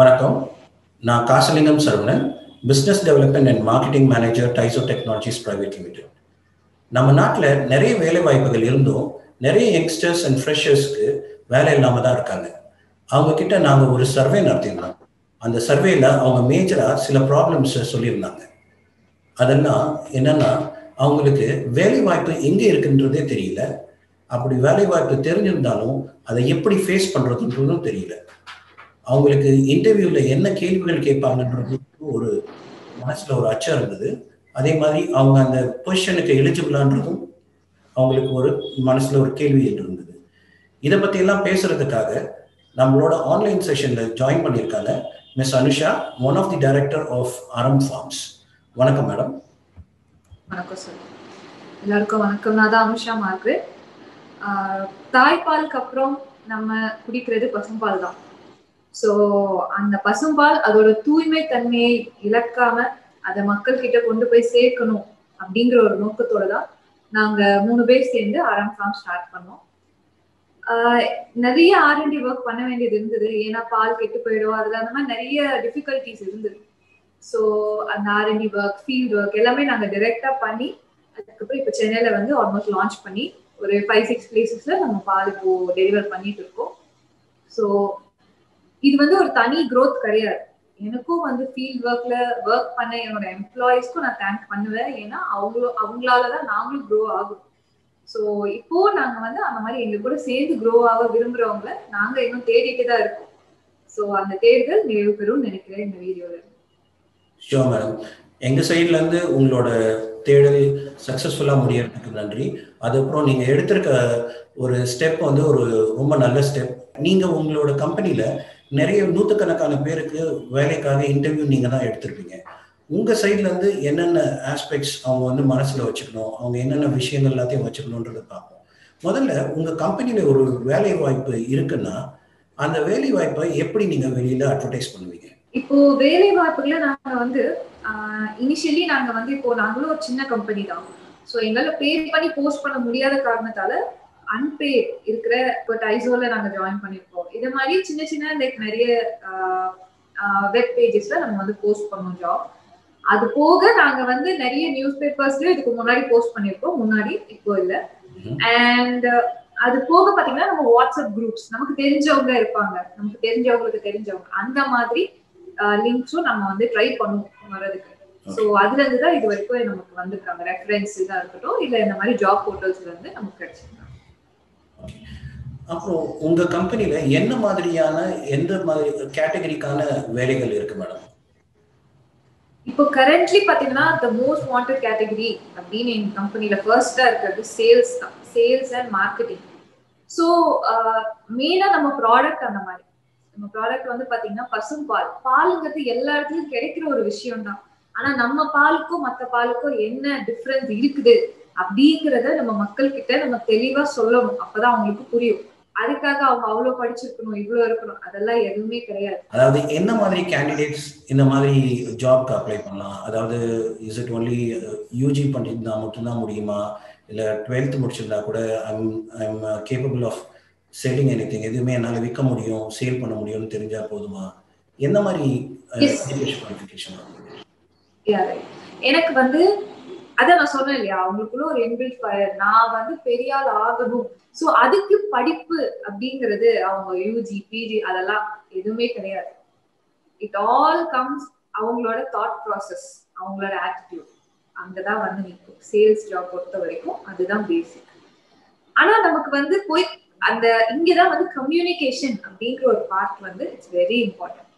வணக்கம். நான் Kasalingam Saravanan business development and marketing manager Tyso technologies private limited நம்ம நாட்டில் நிறைய வேலை வாய்ப்புகள் இருந்தும் நிறைய யங்ஸ்டர்ஸ் அண்ட் ஃப்ரெஷர்ஸ்க்கு வேலை இல்லாமல் தான் இருக்காங்க. அவங்க கிட்ட நாங்கள் ஒரு சர்வே நடத்தியிருந்தோம். அந்த சர்வேல அவங்க மேஜராக சில ப்ராப்ளம்ஸ் சொல்லியிருந்தாங்க. அதெல்லாம் என்னன்னா அவங்களுக்கு வேலை வாய்ப்பு எங்கே இருக்குன்றதே தெரியல. அப்படி வேலை வாய்ப்பு தெரிஞ்சிருந்தாலும் அதை எப்படி ஃபேஸ் பண்ணுறதுன்றதும் தெரியல. அவங்களுக்கு இன்டர்வியூவில் என்ன கேள்விகள் கேட்பாங்கன்றது ஒரு மனசில் ஒரு அச்சம் இருந்தது. அதே மாதிரி அவங்க அந்த பொசிஷனுக்கு எலிஜிபிளான்றதும் அவங்களுக்கு ஒரு மனசில் ஒரு கேள்வி இருந்தது. இதை பற்றியெல்லாம் பேசுறதுக்காக நம்மளோட ஆன்லைன் செஷனில் ஜாயின் பண்ணியிருக்காங்க miss Anusha one of the director of Aram farms வணக்கம் மேடம் வணக்கம் சார் எல்லாருக்கும் வணக்கம். நான் தான் அனுஷா மார்க்ரெட் தாய்ப்பாலுக்கு அப்புறம் நம்ம குடிக்கிறது பசும்பால் தான். ஸோ அந்த பசும்பால் அதோட தூய்மை தன்மையை இழக்காம அதை மக்கள் கிட்ட கொண்டு போய் சேர்க்கணும் அப்படிங்கிற ஒரு நோக்கத்தோட தான் நாங்க மூணு பேர் சேர்ந்து ஆரம் ஃபார்ம் ஸ்டார்ட் பண்ணோம். நிறைய ஆர்என்டி ஒர்க் பண்ண வேண்டியது இருந்தது. ஏன்னா பால் கெட்டு போயிடும். அதுல அந்த மாதிரி நிறைய டிஃபிகல்டிஸ் இருந்தது. ஸோ அந்த ஆர்என்டி ஒர்க் ஃபீல்ட் ஒர்க் எல்லாமே நாங்கள் டைரக்டா பண்ணி அதுக்கப்புறம் இப்போ சென்னையில வந்து ஆல்மோஸ்ட் லான்ச் பண்ணி ஒரு ஃபைவ் சிக்ஸ் பிளேசஸ்ல நம்ம பால் இப்போ டெலிவர் பண்ணிட்டு இருக்கோம். ஸோ இது வந்து ஒரு தனி க்ரோத் கிடையாது எனக்கும் வந்து ஃபீல்ட் ஒர்க்ல ஒர்க் பண்ண என்னோட எம்ப்ளாயிஸ்க்கும் நான் தேங்க் பண்ணுவேன். ஏன்னா அவங்களோ அவங்களால தான் நாங்களும் க்ரோ ஆகும். ஸோ இப்போ நாங்க வந்து அந்த மாதிரி எங்க கூட சேர்ந்து க்ரோ ஆக விரும்புறவங்கள நாங்க இன்னும் தேடிட்டு தான் இருக்கோம். ஸோ அந்த தேர்தல் நிறைவு பெறும் நினைக்கிறேன் இந்த வீடியோல. ஷோ மேடம் எங்க சைட்ல இருந்து உங்களோட தேடல் சக்சஸ்ஃபுல்லா முடியறதுக்கு நன்றி. அதுக்கப்புறம் நீங்க எடுத்திருக்க ஒரு ஸ்டெப் வந்து ஒரு ரொம்ப நல்ல ஸ்டெப் நீங்க உங்களோட கம்பெனில நிறைய நூற்றுக்கணக்கான பேருக்கு வேலைக்காக இன்டர்வியூ நீங்க தான் எடுத்திருப்பீங்க. உங்க சைட்ல இருந்து என்னென்ன ஆஸ்பெக்ட்ஸ் அவங்க வந்து மனசுல வச்சுக்கணும் அவங்க என்னென்ன விஷயங்கள் எல்லாத்தையும் வச்சுக்கணுன்றதை பார்ப்போம். முதல்ல உங்க கம்பெனியில் ஒரு வேலை வாய்ப்பு இருக்குன்னா அந்த வேலை வாய்ப்பை எப்படி நீங்க வெளியில அட்வர்டைஸ் பண்ணுவீங்க? இப்போ வேலை வாய்ப்புகளை நாங்க வந்து இனிஷியலி நாங்க வந்து இப்போ நாங்களும் ஒரு சின்ன கம்பெனி தான். ஸோ எங்களால பே பண்ணி போஸ்ட் பண்ண முடியாத காரணத்தால அன்பேட் இருக்கிற இப்போ டைசோல நாங்க ஜாயின் பண்ணிருக்கோம். இது மாதிரி சின்ன சின்ன லைக் நிறைய வெப் பேஜஸ்ல நம்ம வந்து போஸ்ட் பண்ணோம் ஜாப் அது போக நாங்க வந்து நிறைய நியூஸ் பேப்பர்ஸ்ல இதுக்கு முன்னாடி போஸ்ட் பண்ணிருக்கோம். முன்னாடி இப்போ இல்ல. அண்ட் அது போக பாத்தீங்கன்னா நம்ம வாட்ஸ்அப் குரூப்ஸ் நமக்கு தெரிஞ்சவங்க இருப்பாங்க. நமக்கு தெரிஞ்சவங்களுக்கு தெரிஞ்சவங்க. அந்த மாதிரி லிங்க்ஸும் நம்ம வந்து ட்ரை பண்ணுவோம் வர்றதுக்கு. ஸோ அதுல இருந்து தான் இது வரைக்கும் நமக்கு வந்திருக்காங்க. ரெஃபரன்ஸ் இதா இருக்கட்டும் இல்ல இந்த மாதிரி ஜாப் போர்ட்டல்ஸ்ல இருந்து நமக்கு கிடைச்சிருக்காங்க அப்புறம் உங்க கம்பெனில என்ன மாதிரியான எந்த மாதிரி கேட்டகரிக்கான வேலைகள் இருக்கு மேடம் இப்போ கரண்ட்லி பாத்தீங்கன்னா த மோஸ்ட் வாண்டட் கேட்டகரி அப்படின்னு எங்க கம்பெனில ஃபர்ஸ்டா இருக்கிறது சேல்ஸ் தான். சேல்ஸ் அண்ட் மார்க்கெட்டிங் ஸோ மெயினா நம்ம ப்ராடக்ட் அந்த மாதிரி. நம்ம ப்ராடக்ட் வந்து பாத்தீங்கன்னா பசும் பால். பாலுங்கிறது எல்லா இடத்துலயும் கிடைக்கிற ஒரு விஷயம் தான் ஆனா நம்ம பாலுக்கும் மற்ற பாலுக்கும் என்ன டிஃப்ரென்ஸ் இருக்குது? அப்படிங்கிறத நம்ம மக்கள் கிட்ட நம்ம தெளிவா சொல்லணும். அப்பதான் அவங்களுக்கு புரியும். அதுக்காக அவங்க அவ்வளவு படிச்சிருக்கணும் இவ்வளவு இருக்கணும். அதெல்லாம் எதுவுமே கிடையாது. அதாவது என்ன மாதிரி கேண்டிடேட்ஸ் இந்த மாதிரி ஜாப்க்கு அப்ளை பண்ணலாம்? அதாவது இஸ் இட் ஒன்லி யூஜி பண்ணியிருந்தா மட்டும்தான் முடியுமா? இல்லை டுவெல்த் முடிச்சிருந்தா கூட I'm I'm capable of selling anything எதுவுமே என்னால் விற்க முடியும் சேல் பண்ண முடியும்னு தெரிஞ்சா போதுமா? என்ன மாதிரி குவாலிஃபிகேஷன் எனக்கு வந்து அதான் நான் சொன்னேன் இல்லையா? அவங்களுக்குள்ள ஒரு என்பில் ஃபயர் நான் வந்து பெரிய ஆள் ஆகணும். சோ அதுக்கு படிப்பு அப்படிங்கிறது அவங்க யூஜி பிஜி அதெல்லாம் எதுவுமே கிடையாது. இட் ஆல் கம்ஸ் அவங்களோட தாட் ப்ராசஸ் அவங்களோட ஆட்டிடியூட் அங்கதான் வந்து நிற்கும் சேல்ஸ் ஜாப் பொறுத்த வரைக்கும் அதுதான் பேசிக் ஆனா நமக்கு வந்து போய் அந்த இங்கதான் வந்து கம்யூனிகேஷன் அப்படிங்கிற ஒரு பார்ட் வந்து இட்ஸ் வெரி இம்பார்ட்டன்ட்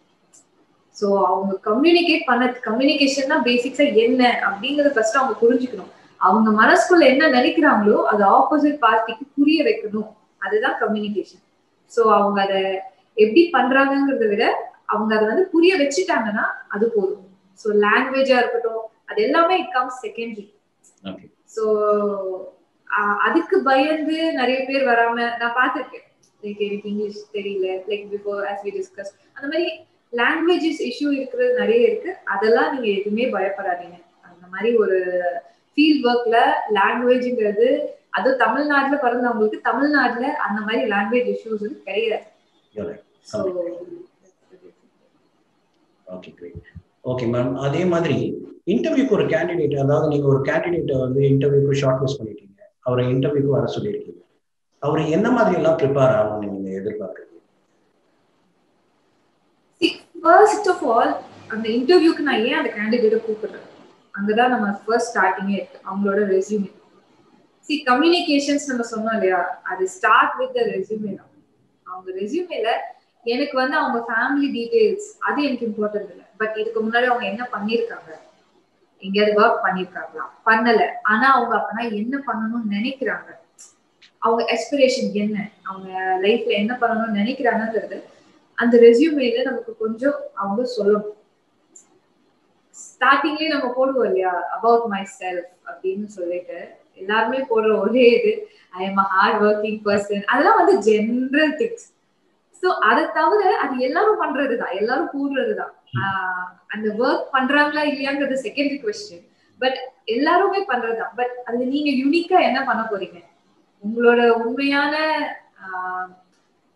ஸோ அவங்க கம்யூனிகேட் பண்ண கம்யூனிகேஷன் தான் பேசிக்ஸா என்ன அப்படிங்கறத ஃபர்ஸ்ட் அவங்க புரிஞ்சுக்கணும். அவங்க மனசுக்குள்ள என்ன நினைக்கிறாங்களோ அது ஆப்போசிட் பார்ட்டிக்கு புரிய வைக்கணும். அதுதான் கம்யூனிகேஷன் ஸோ அவங்க அதை எப்படி பண்றாங்கிறத விட அவங்க அதை வந்து புரிய வச்சுட்டாங்கன்னா அது போதும். ஸோ லாங்குவேஜா இருக்கட்டும் அது எல்லாமே இட் கம்ஸ் செகண்டரி ஸோ அதுக்கு பயந்து நிறைய பேர் வராம நான் பார்த்துருக்கேன். லைக் எனக்கு இங்கிலீஷ் தெரியல. Like before as we discuss அந்த மாதிரி லாங்குவேஜஸ் இஷ்யூ இருக்கிறது நிறைய இருக்கு. அதெல்லாம் நீங்க எதுவுமே பயப்படாதீங்க. அந்த மாதிரி ஒரு ஃபீல்ட் ஒர்க்ல லாங்குவேஜ்ங்கிறது அதுவும் தமிழ்நாட்டுல பிறந்தவங்களுக்கு தமிழ்நாட்டுல அந்த மாதிரி லாங்குவேஜ் இஷ்யூஸ் கிடையாது. ஓகே கிரேட் ஓகே மேம் அதே மாதிரி இன்டர்வியூக்கு ஒரு கேண்டிடேட் அதாவது நீங்க ஒரு கேண்டிடேட்டை வந்து இன்டர்வியூக்கு ஷார்ட் லிஸ்ட் பண்ணிட்டீங்க. அவரை இன்டர்வியூக்கு வர சொல்லியிருக்கீங்க. அவர் என்ன மாதிரி எல்லாம் ப்ரிப்பேர் ஆகணும்னு நீங்க எதிர்பார்க்குறீங்க? ஃபர்ஸ்ட் ஆஃப் ஆல் அந்த இன்டர்வியூக்கு நான் ஏன் அந்த கேண்டிடேட்டை கூப்பிடுறேன்? அங்கதான் நம்ம ஃபர்ஸ்ட் ஸ்டார்டிங்கே இருக்கு. அவங்களோட ரெஸ்யூமே சி கம்யூனிகேஷன்ஸ் நம்ம சொன்னோம் இல்லையா? அது ஸ்டார்ட் வித் த ரெஸ்யூமே தான். அவங்க ரெசியூமேல எனக்கு வந்து அவங்க ஃபேமிலி டீடைல்ஸ் அது எனக்கு இம்பார்ட்டன்ட் இல்லை. பட் இதுக்கு முன்னாடி அவங்க என்ன பண்ணியிருக்காங்க? எங்கேயாவது ஒர்க் பண்ணியிருக்காங்களா? பண்ணல. ஆனா அவங்க அப்பனா என்ன பண்ணணும்னு நினைக்கிறாங்க? அவங்க எஸ்பிரேஷன் என்ன? அவங்க லைஃப்ல என்ன பண்ணணும்னு நினைக்கிறாங்கிறது அந்த ரெஸ்யூமேல நமக்கு கொஞ்சம் அவங்க சொல்லணும். ஸ்டார்டிங்லயே நம்ம போடுவோம் இல்லையா? அபவுட் மை செல்ஃப் அப்படின்னு சொல்லிட்டு. எல்லாருமே போடுற ஒரே இது. I am a hard working person அதெல்லாம் வந்து ஜென்ரல் திங்ஸ் ஸோ அதை தவிர அது எல்லாரும் பண்றதுதான். எல்லாரும் கூடுறதுதான் அந்த ஒர்க் பண்றாங்களா இல்லையாங்கிறது செகண்டரி கொஸ்டின் பட் எல்லாருமே பண்றதுதான். பட் அது நீங்க யூனிக்கா என்ன பண்ண போறீங்க? உங்களோட உண்மையான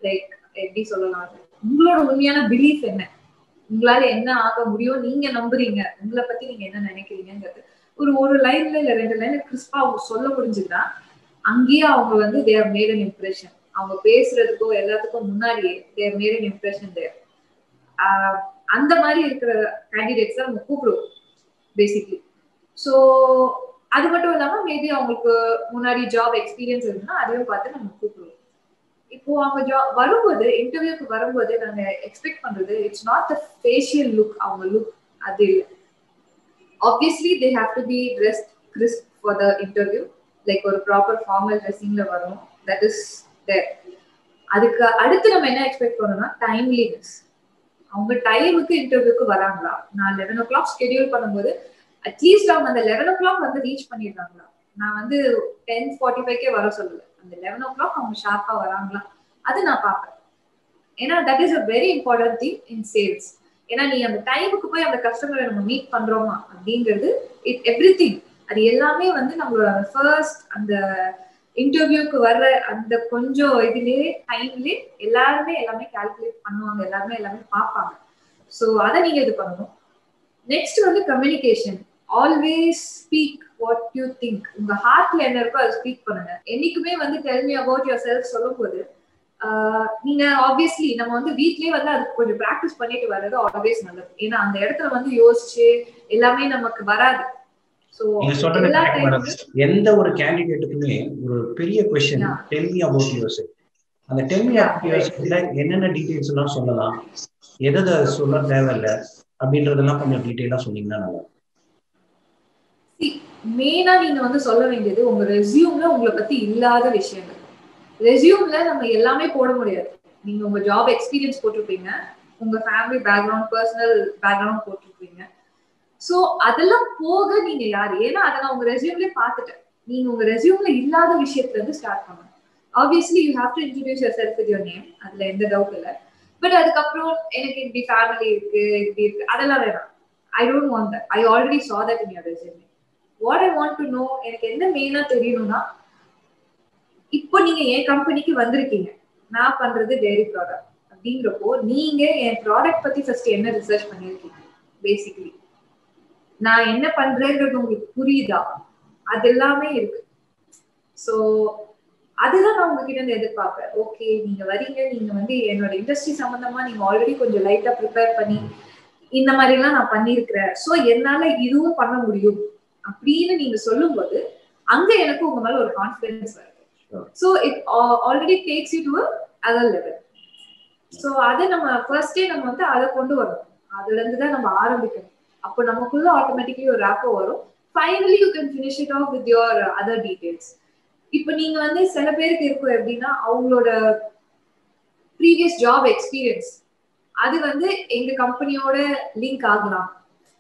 லைக் எப்படி சொல்லலாம் உங்களோட உண்மையான பிலீஃப் என்ன? உங்களால என்ன ஆக முடியும்? நீங்க நம்புறீங்க. உங்களை பத்தி நீங்க என்ன நினைக்கிறீங்கிறது ஒரு ஒரு லைன்ல இல்ல ரெண்டு லைன்ல கிறிஸ்பா அவங்க சொல்ல முடிஞ்சுதுன்னா அங்கேயே அவங்க வந்து தேர் மேட் அன் இம்ப்ரெஷன் அவங்க பேசுறதுக்கோ எல்லாத்துக்கும் முன்னாடியே they're made an impression there அந்த மாதிரி இருக்கிற கேண்டிடேட்ஸ் தான் நம்ம கூப்பிடுவோம் பேசிக்லி ஸோ அது மட்டும் இல்லாம மேபி அவங்களுக்கு முன்னாடி ஜாப் எக்ஸ்பீரியன்ஸ் இருந்ததுன்னா அதையும் பார்த்து நம்ம கூப்பிடுவோம். இப்போ அவங்க வரும்போது இன்டர்வியூக்கு வரும்போது நாங்க எக்ஸ்பெக்ட் பண்றது it's not the facial look அவங்க லுக் அது இல்லை. Obviously they have to be dressed crisp for the interview like ஒரு ப்ராப்பர் ஃபார்மல் ட்ரெஸ்ஸிங்ல வரும். தட் இஸ் தேர் அதுக்கு அடுத்து நம்ம என்ன எக்ஸ்பெக்ட் பண்ணோம்னா டைம்லினஸ் அவங்க டைமுக்கு இன்டர்வியூக்கு வராங்களா? நான் லெவன் ஓ கிளாக் ஸ்கெடியூல் பண்ணும்போது அட்லீஸ்ட் அவங்க அந்த லெவன் ஓ கிளாக் வந்து ரீச் பண்ணிடுறாங்களா? நான் வந்து டென் ஃபார்ட்டி ஃபைவ்க்கே வர சொல்லலை. அந்த லெவன் ஓ கிளாக் அவங்க ஷார்ப்பா வராங்களா? அது நான் பார்ப்பேன். ஏன்னா that is a very important thing in sales ஏன்னா நீ அந்த டைமுக்கு போய் அந்த கஸ்டமரை நம்ம மீட் பண்றோமா? அப்படிங்கிறது இட் எவ்ரி திங் அது எல்லாமே வந்து நம்மளோட ஃபர்ஸ்ட் அந்த இன்டர்வியூக்கு வர்ற அந்த கொஞ்சம் இதுலயே டைம்லயே எல்லாருமே எல்லாமே கால்குலேட் பண்ணுவாங்க. எல்லாருமே எல்லாமே பார்ப்பாங்க. ஸோ அதை நீங்க இது பண்ணணும். நெக்ஸ்ட் வந்து communication always speak what you think உங்க ஹார்ட்ல என்ன இருக்கோ அதை ஸ்பீக் பண்ணுங்க. என்னைக்குமே வந்து tell me about yourself சொல்லும் போது நீங்க ஆப்வியஸ்லி நம்ம வந்து வீட்லயே வந்து அதுக்கு கொஞ்சம் ப்ராக்டிஸ் பண்ணிட்டு வர்றது ஆல்வேஸ் நல்லது. ஏன்னா அந்த இடத்துல வந்து யோசிச்சு எல்லாமே நமக்கு வராது. எந்த ஒரு கேண்டிடேட்டுக்குமே ஒரு பெரிய question tell me about yourself அந்த டெல் மீ அபவுட் என்னென்ன டீடைல்ஸ் எல்லாம் சொல்லலாம் எதை சொல்ல தேவையில்ல அப்படின்றதெல்லாம் கொஞ்சம் டீட்டெயிலா சொன்னீங்கன்னா நல்லா மெயினா நீங்க வந்து சொல்ல வேண்டியது உங்க ரெசியூம்ல உங்களை பத்தி இல்லாத விஷயங்கள். ரெசியூம்ல நம்ம எல்லாமே போட முடியாது. நீங்க உங்க ஜாப் எக்ஸ்பீரியன்ஸ் போட்டிருப்பீங்க. உங்க ஃபேமிலி பேக்ரவுண்ட் பர்சனல் பேக்ரவுண்ட் போட்டிருப்பீங்க. ஸோ அதெல்லாம் போக நீங்க யாரு? ஏன்னா அதை நான் உங்க ரெசியூம்லயே பார்த்துட்டேன். நீங்க உங்க ரெசியூம்ல இல்லாத விஷயத்துல இருந்து ஸ்டார்ட் பண்ணணும் obviously you have to introduce yourself with your name அதுல எந்த டவுட் இல்லை. பட் அதுக்கப்புறம் எனக்கு இப்படி ஃபேமிலி இருக்கு இப்படி இருக்கு. அதெல்லாம் வேணாம். I don't want that I already saw that in your resume what I want to know எனக்கு என்ன மெயினா தெரியணும்னா இப்போ நீங்க என் கம்பெனிக்கு வந்திருக்கீங்க. நான் பண்றது டெய்ரி ப்ராடக்ட் அப்படிங்கிறப்போ நீங்க என் ப்ராடக்ட் பத்தி ஃபர்ஸ்ட் என்ன ரிசர்ச் பண்ணிருக்கீங்க பேசிக்கலி நான் என்ன பண்றேங்கிறது உங்களுக்கு புரியுதா? அது எல்லாமே இருக்கு. ஸோ அதுதான் நான் உங்ககிட்ட இருந்து எதிர்பார்ப்பேன். ஓகே நீங்க வரீங்க நீங்க வந்து என்னோட இண்டஸ்ட்ரி சம்பந்தமா நீங்க ஆல்ரெடி கொஞ்சம் லைட்டா ப்ரிப்பேர் பண்ணி இந்த மாதிரி எல்லாம் நான் பண்ணிருக்கிறேன் ஸோ என்னால இதுவும் பண்ண முடியும். அப்படின்னு நீங்க சொல்லும்போது அங்க எனக்கு உங்க மேல ஒரு கான்பிடன்ஸ் வருது. So it already takes you to other level so அதை நம்ம ஃபர்ஸ்டே நம்ம வந்து அதை கொண்டு வரணும். அதுல இருந்து தான் நம்ம ஆரம்பிக்கணும். அப்போ நமக்குள்ள ஆட்டோமேட்டிக்லி ஒரு ஆப்போ வரும். Finally you can finish it off with your other details இப்போ நீங்க வந்து சில பேருக்கு இருக்கும் எப்படின்னா அவங்களோட ப்ரீவியஸ் ஜாப் எக்ஸ்பீரியன்ஸ் அது வந்து எங்க கம்பெனியோட லிங்க் ஆகலாம்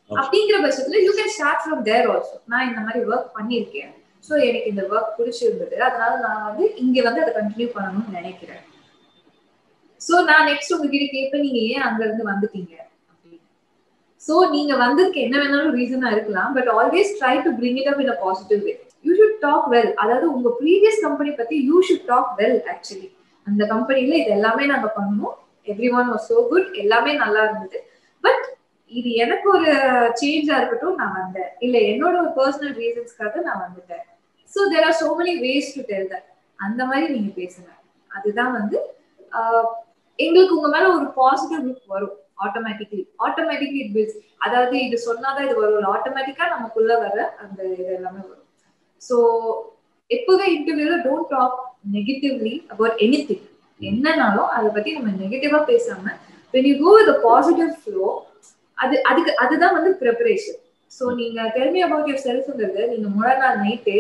அப்படிங்கிற பட்சத்துல you can start from there also நான் இந்த மாதிரி ஒர்க் பண்ணியிருக்கேன். ஸோ எனக்கு இந்த ஒர்க் பிடிச்சிருந்தது. அதனால நான் வந்து இங்க வந்து அதை கண்டினியூ பண்ணணும்னு நினைக்கிறேன். ஸோ நான் நெக்ஸ்ட் உங்ககிட்ட கேட்பேன் நீங்க ஏன் அங்க இருந்து வந்துட்டீங்க? ஸோ நீங்க வந்ததுக்கு என்ன வேணாலும் ரீசனா இருக்கலாம் but always try to bring it up in a positive way you should talk well அதாவது உங்க ப்ரீவியஸ் கம்பெனி பத்தி you should talk well actually அந்த கம்பெனில இது எல்லாமே நாங்க பண்ணோம். Everyone was so good எல்லாமே நல்லா இருந்தது. பட் இது எனக்கு ஒரு சேஞ்சா இருக்கட்டும் நான் வந்தேன். இல்ல என்னோட ஒரு பர்சனல் ரீசன்ஸ்க்காக நான் வந்துட்டேன். So there are so many ways to tell that அந்த மாதிரி நீங்க பேசுங்க. அதுதான் வந்து எங்களுக்கு உங்க மேல ஒரு பாசிட்டிவ் லுக் வரும். ஆட்டோமேட்டிக்லி ஆட்டோமேட்டிக்லி இட் பில்ஸ் அதாவது இது சொன்னாதான் இது வரும். ஆட்டோமேட்டிக்கா நமக்குள்ள வர அந்த இது எல்லாமே வரும். ஸோ எப்பவே இன்டர்வியூல don't talk negatively about anything என்னன்னாலும் அதை பத்தி நம்ம நெகட்டிவா பேசாம when you go with positive flow அது அதுக்கு அதுதான் வந்து ப்ரிப்பரேஷன் ஸோ நீங்க டெல்மி அபவுட் யுவர் செல்ஃப்ங்கிறது நீங்க முழு நாள் நைட்டு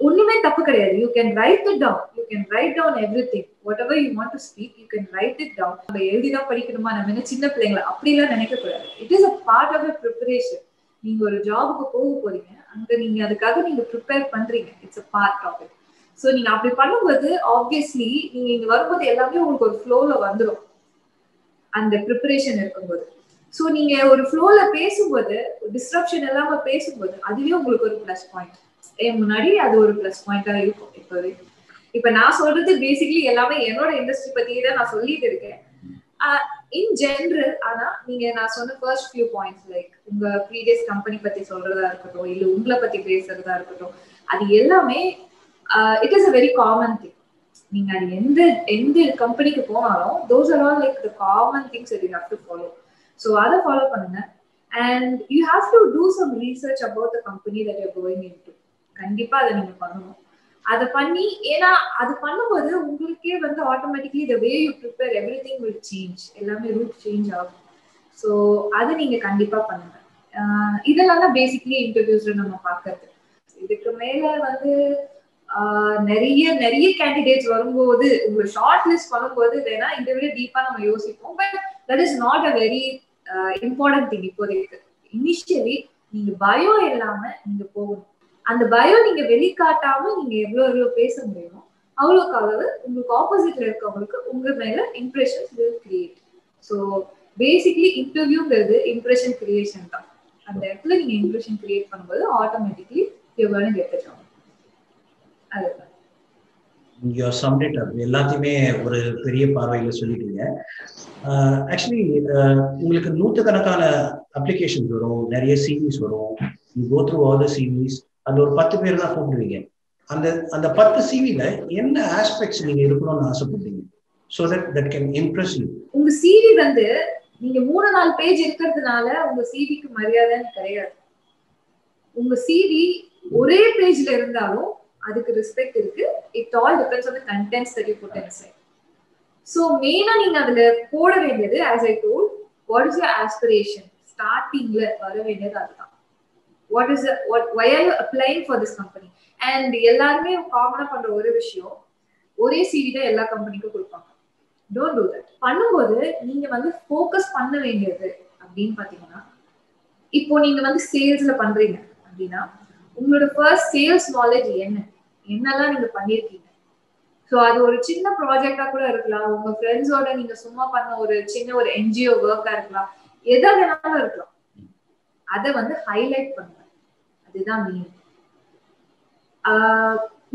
ஒண்ணுமே தப்பு கிடையாது. You can write it down you can write down everything whatever you want to speak you can write it down நம்ம எழுதிதான் படிக்கணுமா? நம்ம என்ன சின்ன பிள்ளைங்களை? அப்படிலாம் நினைக்க கூடாது it is a part of a preparation நீங்க ஒரு ஜாபுக்கு போக போறீங்க. அங்க நீங்க அதுக்காக நீங்க ப்ரிப்பேர் பண்றீங்க. It's a part of it so நீங்க அப்படி பண்ணும்போது ஆப்வியஸ்லி நீங்க இங்க வரும்போது எல்லாமே உங்களுக்கு ஒரு ஃப்ளோல வந்துடும் அந்த ப்ரிப்பரேஷன் இருக்கும்போது. ஸோ நீங்க ஒரு ஃப்ளோல பேசும்போது டிஸ்ட்ரப்ஷன் இல்லாம பேசும்போது அதுவே உங்களுக்கு ஒரு பிளஸ் பாயிண்ட் என் முன்னாடி அது ஒரு பிளஸ் பாயிண்டா இருக்கும் இப்போவே. இப்ப நான் சொல்றது பேசிக்கலி எல்லாமே என்னோட இண்டஸ்ட்ரி பத்தி தான் நான் சொல்லிட்டு இருக்கேன். இன் ஜென்ரல் ஆனா நீங்க நான் சொன்ன ஃபர்ஸ்ட் ஃபியூ பாயிண்ட்ஸ் லைக் உங்க ப்ரீவியஸ் கம்பெனி பத்தி சொல்றதா இருக்கட்டும் இல்ல உங்களை பத்தி பேசுறதா இருக்கட்டும் அது எல்லாமே it is a very common thing நீங்க அது எந்த எந்த கம்பெனிக்கு போனாலும் those are all like the common things you have to follow so அதை ஃபாலோ பண்ணுங்க. And you have to do some research about the company that you're going into கண்டிப்பாக அதை நீங்கள் பண்ணணும். அதை பண்ணி ஏன்னா அது பண்ணும்போது உங்களுக்கே வந்து automatically the way you prepare everything will change எல்லாமே ரூட் சேஞ்ச் ஆகும். ஸோ அதை நீங்கள் கண்டிப்பாக பண்ணுங்க. இதெல்லாம் தான் பேசிக்லி இன்டர்வியூஸ்ல நம்ம பார்க்கறது. இதுக்கு மேல வந்து நிறைய நிறைய கேண்டிடேட்ஸ் வரும்போது உங்களை ஷார்ட் லிஸ்ட் பண்ணும்போது வேணா இதை விட டீப்பா நம்ம யோசிப்போம். But that is not a very important thing இப்போதைக்கு இனிஷியலி நீங்க பயம் இல்லாம நீங்க போகணும். அந்த பயம் நீங்க வெளிக்காட்டாம நீங்க எவ்வளவு எவ்வளவு பேச முடியுமோ அவ்வளோக்கு அளவு உங்களுக்கு ஆப்போசிட்ல இருக்கவங்களுக்கு உங்க மேல impressions will create so basically இன்டர்வியூங்கிறது impression creation தான். அந்த இடத்துல நீங்க இம்ப்ரெஷன் கிரியேட் பண்ணும்போது ஆட்டோமேட்டிக்லி எவ்வளோ வேணும் ஜாப் அதுதான். யோர் சம்டேட் எல்லாத்தையுமே ஒரு பெரிய பார்வையில சொல்லிட்டீங்க. ஆக்சுவலி உங்களுக்கு நூற்றுக்கணக்கான அப்ளிகேஷன்ஸ் வரும். நிறைய சிவிஸ் வரும். Go through all the CVs அந்த ஒரு பத்து பேர் தான் கூப்பிடுவீங்க. அந்த அந்த பத்து சிவில என்ன ஆஸ்பெக்ட்ஸ் நீங்க இருக்கணும்னு ஆசைப்படுறீங்க? So that that can impress you உங்க சிவி வந்து நீங்க மூணு நாலு பேஜ் இருக்கிறதுனால உங்க சிவிக்கு மரியாதைன்னு கிடையாது. உங்க சிவி ஒரே பேஜ்ல இருந்தாலும் அதுக்கு ரெஸ்பெக்ட் இருக்கு. It all depends on the contents that you put so மெயினா நீங்க அதுல போட வேண்டியது as I told what is your aspiration ஸ்டார்டிங்ல வர வேண்டியது அதுதான். What is what are you applying for this company and எல்லாருமே காமனா பண்ற ஒரு விஷயம் ஒரே சிவி தான் எல்லா கம்பெனிக்கும் கொடுப்பாங்க. டோன்ட் டூ தட் பண்ணும்போது நீங்க வந்து ஃபோக்கஸ் பண்ண வேண்டியது அப்படின்னு பாத்தீங்கன்னா இப்போ நீங்க வந்து சேல்ஸ்ல பண்றீங்க அப்படின்னா உங்களோட ஃபர்ஸ்ட் சேல்ஸ் நாலேஜ் என்ன? என்னெல்லாம் நீங்க பண்ணிருக்கீங்க? ஸோ அது ஒரு சின்ன ப்ராஜெக்டா கூட இருக்கலாம். உங்க ஃப்ரெண்ட்ஸோட நீங்க சும்மா பண்ண ஒரு சின்ன ஒரு என்ஜிஓ ஒர்க்கா இருக்கலாம். எதை வேணாலும் இருக்கலாம். அதை வந்து ஹைலைட் பண்ணுங்க. அதுதான் மெயின்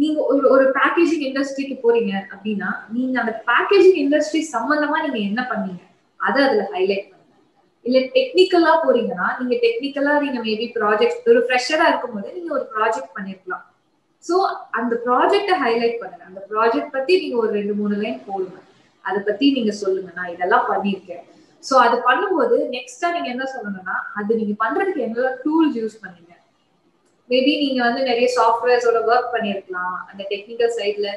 நீங்க ஒரு ஒரு பேக்கேஜிங் இண்டஸ்ட்ரிக்கு போறீங்க அப்படின்னா நீங்க அந்த பேக்கேஜிங் இண்டஸ்ட்ரி சம்பந்தமா நீங்க என்ன பண்ணீங்க? அதை அதுல ஹைலைட் பண்ணுங்க. இல்ல டெக்னிக்கலா போறீங்கன்னா நீங்க டெக்னிக்கலா நீங்க மேபி ப்ராஜெக்ட் ஒரு ஃப்ரெஷரா இருக்கும்போது நீங்க ஒரு ப்ராஜெக்ட் பண்ணிருக்கலாம். ஸோ அந்த ப்ராஜெக்டை ஹைலைட் பண்ணுங்க. அந்த ப்ராஜெக்ட் பத்தி நீங்க ஒரு ரெண்டு மூணு லைன் போடுங்க. அதை பத்தி நீங்க சொல்லுங்க. நான் இதெல்லாம் பண்ணியிருக்கேன் ஸோ அது பண்ணும்போது நெக்ஸ்டா நீங்க என்ன சொல்லணும்னா அது நீங்க பண்றதுக்கு என்னெல்லாம் டூல்ஸ் யூஸ் பண்ணீங்க. மேபி நீங்க வந்து நிறைய சாஃப்ட்வேர்ஸோட ஒர்க் பண்ணிருக்கலாம். அந்த டெக்னிக்கல் சைட்ல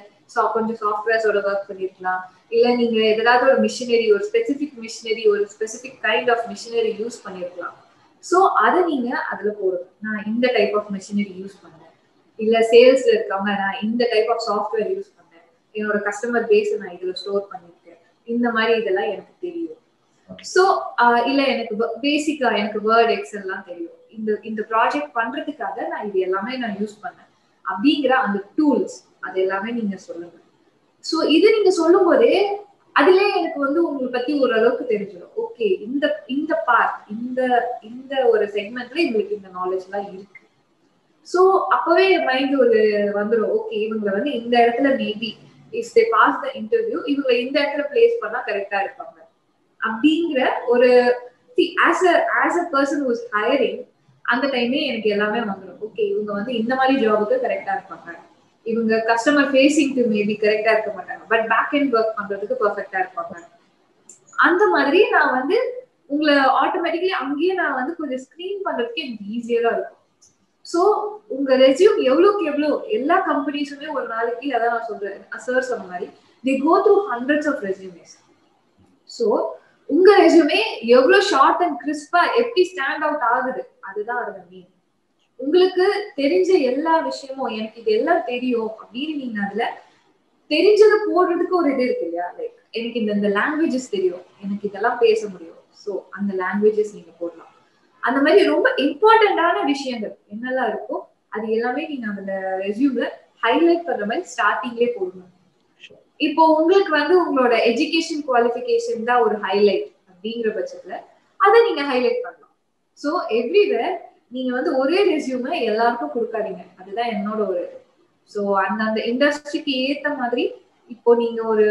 கொஞ்சம் சாஃப்ட்வேர்ஸோட ஒர்க் பண்ணிருக்கலாம். இல்ல நீங்க எதாவது ஒரு மிஷினரி ஒரு ஸ்பெசிபிக் மிஷினரி ஒரு specific kind of machinery use பண்ணிருக்கலாம். ஸோ அதை நீங்க அதுல போடணும். நான் இந்த டைப் ஆஃப் மிஷினரி யூஸ் பண்ணேன். இல்ல சேல்ஸ்ல இருக்கவங்க நான் இந்த டைப் ஆஃப் சாஃப்ட்வேர் யூஸ் பண்ணேன். என்னோட கஸ்டமர் பேஸ் நான் இதுல ஸ்டோர் பண்ணிருக்கேன். இந்த மாதிரி இதெல்லாம் எனக்கு தெரியும். ஸோ இல்ல எனக்கு பேசிக்கா எனக்கு வேர்ட் எக்ஸல் எல்லாம் தெரியும். இந்த இந்த ப்ராஜெக்ட் பண்றதுக்காக நான் இது எல்லாமே நான் யூஸ் பண்ணேன். அப்படிங்கிற அந்த டூல்ஸ் அது எல்லாமே நீங்க சொல்லுங்க. சோ இது நீங்க சொல்லும் போதே அதுல எனக்கு வந்து உங்களை பத்தி ஓரளவுக்கு தெரிஞ்சிடும். ஓகே இந்த இந்த பார்ட் இந்த இந்த ஒரு செக்மெண்ட்ல இவங்களுக்கு இந்த நாலேஜ் எல்லாம் இருக்கு. சோ அப்பவே மைண்ட் ஒரு வந்துடும் ஓகே இவங்களை வந்து இந்த இடத்துல maybe is they pass the interview இவங்களை இந்த இடத்துல பிளேஸ் பண்ணா கரெக்டா இருப்பாங்க. அப்படிங்கிற ஒரு as a as a person who's hiring அந்த டைமே எனக்கு எல்லாமே வந்துடும் ஓகே இவங்க வந்து இந்த மாதிரி ஜாபுக்கு கரெக்டா இருப்பாங்க. இவங்க கஸ்டமர் ஃபேஸிங்க்கு மேபி கரெக்டா இருக்க மாட்டாங்க. பட் பேக் அண்ட் ஒர்க் பண்றதுக்கு பர்ஃபெக்டா இருப்பாங்க. அந்த மாதிரி நான் வந்து உங்களை ஆட்டோமேட்டிக்கலி அங்கேயே நான் வந்து கொஞ்சம் ஸ்கிரீன் பண்றதுக்கு எனக்கு ஈஸியரா இருக்கும். ஸோ உங்க ரெசியூம் எவ்வளோக்கு எவ்வளோ எல்லா கம்பெனிஸுமே ஒரு நாளைக்கு அதான் நான் சொல்றேன் சார் சொன்ன மாதிரி they go through hundreds of resumes so உங்க ரெசியூமே எவ்வளவு ஷார்ட் அண்ட் கிறிஸ்பா எப்படி ஸ்டாண்ட் அவுட் ஆகுது? அதுதான் அதோட மீன் உங்களுக்கு தெரிஞ்ச எல்லா விஷயமும் எனக்கு இது எல்லாம் தெரியும் அப்படின்னு நீங்க அதுல தெரிஞ்சதை போடுறதுக்கு ஒரு இது இருக்கு இல்லையா? லைக் எனக்கு இந்த இந்த லாங்குவேஜஸ் தெரியும். எனக்கு இதெல்லாம் பேச முடியும். ஸோ அந்த லாங்குவேஜஸ் நீங்க போடலாம். அந்த மாதிரி ரொம்ப இம்பார்ட்டண்டான விஷயங்கள் என்னெல்லாம் இருக்கோ அது எல்லாமே நீங்க அந்த ரெசியூம்ல ஹைலைட் பண்ற மாதிரி ஸ்டார்டிங்லேயே போடணும். இப்போ உங்களுக்கு வந்து உங்களோட எஜுகேஷன் குவாலிஃபிகேஷன் தான் ஒரு ஹைலைட் அப்படிங்கிற பட்சத்துல அதை நீங்க ஹைலைட் பண்ணலாம். ஸோ எவ்ரிவேர் நீங்க வந்து ஒரே ரெசியூமை எல்லாருக்கும் கொடுக்காதீங்க. அதுதான் என்னோட ஒரு ஸோ அந்தந்த இண்டஸ்ட்ரிக்கு ஏத்த மாதிரி இப்போ நீங்க ஒரு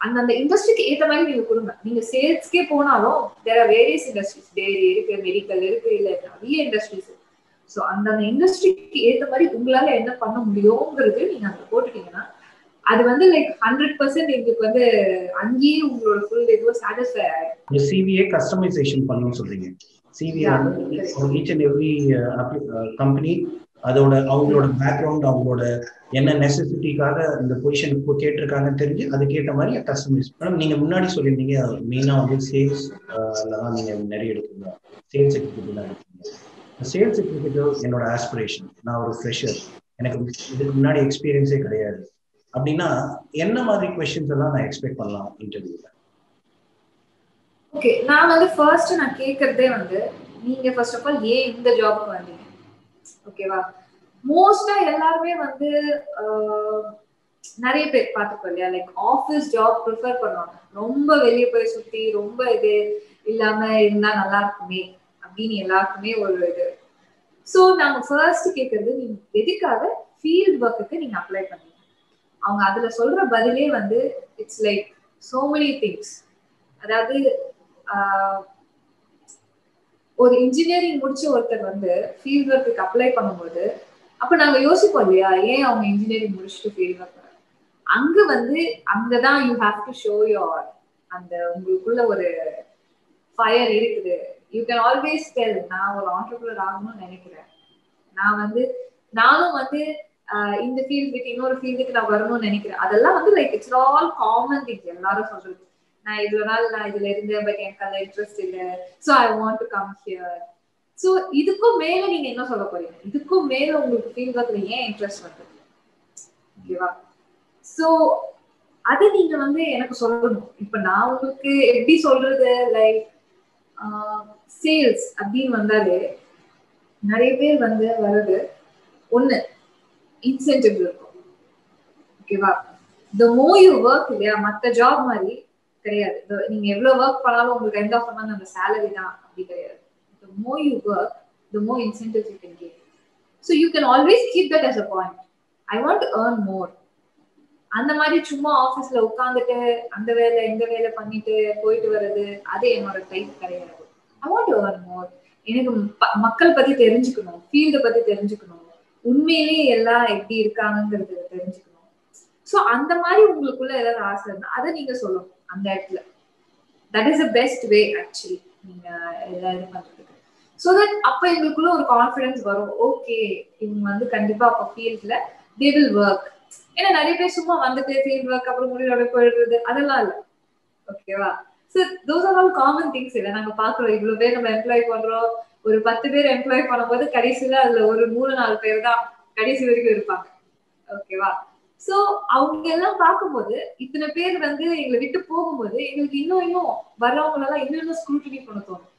அந்தந்த இண்டஸ்ட்ரிக்கு ஏத்த மாதிரி நீங்க கொடுங்க. நீங்க சேல்ஸ்க்கே போனாலும் there are various industries dairy இருக்கு மெடிக்கல் இருக்கு இல்ல நிறைய இண்டஸ்ட்ரீஸ் ஸோ அந்தந்த இண்டஸ்ட்ரிக்கு ஏத்த மாதிரி உங்களால என்ன பண்ண முடியுங்கிறது நீங்க அங்க போட்டுட்டீங்கன்னா அது வந்து லைக் ஹண்ட்ரட் பர்சன்ட் எங்களுக்கு வந்து அங்கேயே உங்களோட ஃபுல் இதுவும் சாட்டிஸ்ஃபை ஆயிடும் சிவிஏ கஸ்டமைசேஷன் பண்ணணும்னு சொல்றீங்க. சிவிஏ ஈச் அண்ட் எவ்ரி கம்பெனி அதோட அவங்களோட பேக்ரவுண்ட் அவங்களோட என்ன நெசசிட்டிக்காக இந்த பொசிஷன் இப்போ கேட்டிருக்காங்கன்னு தெரிஞ்சு அதுக்கேற்ற மாதிரி கஸ்டமைஸ் மேடம் நீங்க முன்னாடி சொல்லியிருந்தீங்க மெயினா வந்து சேல்ஸ் தான் நீங்க நிறைய எடுக்கிறீங்க சேல்ஸ் எக்ஸிக்யூட்டிவ் தான் எடுக்கிறீங்க சேல்ஸ் எக்ஸிக்யூட்டிவ் என்னோட ஆஸ்பிரேஷன் நான் ஒரு ஃப்ரெஷர் எனக்கு இதுக்கு முன்னாடி எக்ஸ்பீரியன்ஸே கிடையாது. அப்படின்னா என்ன மாதிரி கொஸ்டின்ஸ் எல்லாம் நான் எக்ஸ்பெக்ட் பண்ணலாம் இன்டர்வியூல ஓகே நான் வந்து ஃபர்ஸ்ட் நான் கேட்கறதே வந்து நீங்க ஃபர்ஸ்ட் ஆஃப் ஆல் ஏன் இந்த ஜாப்க்கு வந்தீங்க? ஓகேவா மோஸ்டா எல்லாருமே வந்து நிறைய பேர் பார்த்துக்கோ இல்லையா? லைக் ஆஃபீஸ் ஜாப் ப்ரிஃபர் பண்ணுவாங்க. ரொம்ப வெளியே போய் சுத்தி ரொம்ப இது இல்லாம இருந்தா நல்லா இருக்குமே அப்படின்னு எல்லாருக்குமே ஒரு இது. ஸோ நாங்க ஃபர்ஸ்ட் கேட்கறது நீங்க எதுக்காக ஃபீல்ட் ஒர்க்குக்கு நீங்க அப்ளை பண்ணீங்க? அவங்க அதுல சொல்ற பதிலே வந்து it's like so many things அதாவது ஒரு இன்ஜினியரிங் முடிச்ச ஒருத்தர் வந்து ஃபீல்ட் ஒர்க்குக்கு அப்ளை பண்ணும்போது அப்ப நாங்க யோசிப்போம் இல்லையா ஏன் அவங்க இன்ஜினியரிங் முடிச்சுட்டு ஃபீல்ட் ஒர்க் அங்க வந்து அங்கதான் you have to show your அந்த உங்களுக்குள்ள ஒரு ஃபயர் இருக்குது. யூ கேன் ஆல்வேஸ் டெல் நான் ஒரு ஆண்டர்பிரினர் ஆகணும்னு நினைக்கிறேன். நான் வந்து நானும் வந்து இந்த ஃபீல்ட் விட்டு இன்னொரு ஃபீல்டுக்கு நான் வரணும்னு நினைக்கிறேன். அதெல்லாம் வந்து like it's all common things எல்லாரும் சொல்றது. நான் இவ்வளவு நாள் நான் இதுல இருந்தேன் பட் எனக்கு அந்த இன்ட்ரெஸ்ட் இல்ல. So I want to come here so இதுக்கும் மேல நீங்க என்ன சொல்ல போறீங்க? இதுக்கும் மேல உங்களுக்கு ஃபீல் ஒர்க்ல ஏன் இன்ட்ரெஸ்ட் வருது? ஓகேவா சோ அது நீங்க வந்து எனக்கு சொல்லணும். இப்ப நான் உங்களுக்கு எப்படி சொல்றது? லைக் சேல்ஸ் அப்படின்னு வந்தாலே நிறைய பேர் வந்து வர்றது ஒண்ணு இன்சென்டிவ் இருக்கும். ஓகேவா த மோ யூ ஒர்க் இல்லையா மத்த ஜாப் மாதிரி கிடையாது. நீங்க எவ்வளவு ஒர்க் பண்ணாலும் உங்களுக்கு எண்ட் ஆஃப் மந்த் அந்த சேலரி தான் அப்படி கிடையாது. The more you work the more incentive you can gain so you can always keep that as a point I want earn more அந்த மாதிரி சும்மா ஆஃபீஸ்ல உட்காந்துட்டு அந்த வேலை இந்த வேலை பண்ணிட்டு போயிட்டு வர்றது அது என்னோட டைப் கிடையாது. ஐ வாண்ட் ஏர்ன் மோர் எனக்கு மக்கள் பத்தி தெரிஞ்சுக்கணும். ஃபீல்ட பத்தி தெரிஞ்சுக்கணும். உண்மையிலேயே எல்லாம் எப்படி இருக்காங்கிறது தெரிஞ்சுக்கணும். ஸோ அந்த மாதிரி உங்களுக்குள்ள ஏதாவது ஆசை இருந்தா அதை நீங்க சொல்லணும் அந்த இடத்துல. That is the best way actually நீங்க எல்லா இது பண்றதுக்கு. ஸோ தட் அப்ப எங்களுக்குள்ள ஒரு கான்ஃபிடன்ஸ் வரும். ஓகே இவங்க வந்து கண்டிப்பா அப்ப ஃபீல்ட்ல தே வில் ஒர்க் ஏன்னா நிறைய பேர் சும்மா வந்துட்டு ஃபீல்ட் ஒர்க் அப்புறம் முடிவோட போயிடுறது அதெல்லாம் இல்லை. ஓகேவா so those are all common things இல்லை. நாங்க பாக்குறோம் இவ்வளவு பேர் நம்ம எம்ப்ளாய் பண்றோம். ஒரு பத்து பேர் எம்ப்ளாய் பண்ணும்போது கடைசியில அதுல ஒரு மூணு நாலு பேர் தான் கடைசி வரைக்கும் இருப்பாங்க. ஓகேவா சோ அவங்க எல்லாம் பார்க்கும்போது இத்தனை பேர் வந்து எங்களை விட்டு போகும்போது எங்களுக்கு இன்னும் இன்னும் வர்றவங்களெல்லாம் இன்னும் இன்னும் ஸ்க்ரூட்டினி பண்ண தோணும்.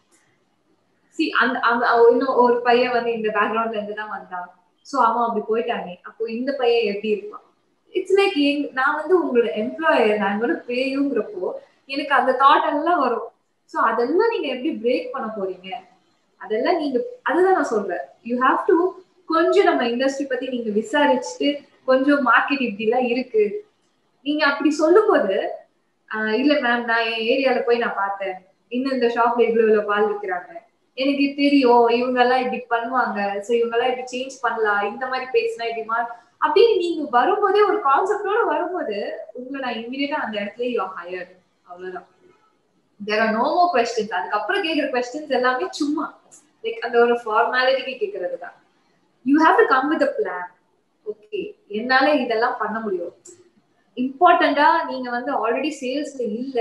சி அந்த அந்த இன்னும் ஒரு பையன் வந்து இந்த பேக்ரவுண்ட்ல இருந்து தான் வந்தான். சோ அவன் அப்படி போயிட்டானே. அப்போ இந்த பையன் எப்படி இருப்பான்? இட்ஸ் லைக் நான் வந்து உங்களோட எம்ப்ளாயர் நான் என்னோட பேயுங்கிறப்போ எனக்கு அந்த தாட் எல்லாம் வரும். சோ அதெல்லாம் நீங்க எப்படி பிரேக் பண்ண போறீங்க? அதெல்லாம் நீங்க அதுதான் நான் சொல்றேன். யூ ஹாவ் டு கொஞ்சம் நம்ம இண்டஸ்ட்ரி பத்தி நீங்க விசாரிச்சுட்டு கொஞ்சம் மார்க்கெட் இப்படி எல்லாம் இருக்கு. நீங்க அப்படி சொல்லும் போது இல்ல மேம் நான் என் ஏரியால போய் நான் பார்த்தேன். இன்னும் இந்த ஷாப்ல இவ்வளவு இவ்வளவு பால் விற்கிறாங்க. எனக்கு தெரியும் இவங்க எல்லாம் இப்படி பண்ணுவாங்க. சோ இவங்க எல்லாம் இப்படி சேஞ்ச் பண்ணலாம். இந்த மாதிரி பேசினா இப்படி மா அப்படின்னு நீங்க வரும்போதே ஒரு கான்செப்டோட வரும்போது உங்களை நான் இமீடியட்டா அந்த இடத்துல யூ ஹையர் அவ்வளவுதான். There are no more questions அதுக்கப்புறம் கேட்கிற கொஸ்டின்ஸ் எல்லாமே சும்மா. லைக் அந்த ஒரு ஃபார்மாலிட்டிக்கு கேட்கறது தான். You have to come with a plan okay என்னால இதெல்லாம் பண்ண முடியும். இம்பார்ட்டண்டா நீங்க வந்து ஆல்ரெடி சேல்ஸ்ல இல்ல.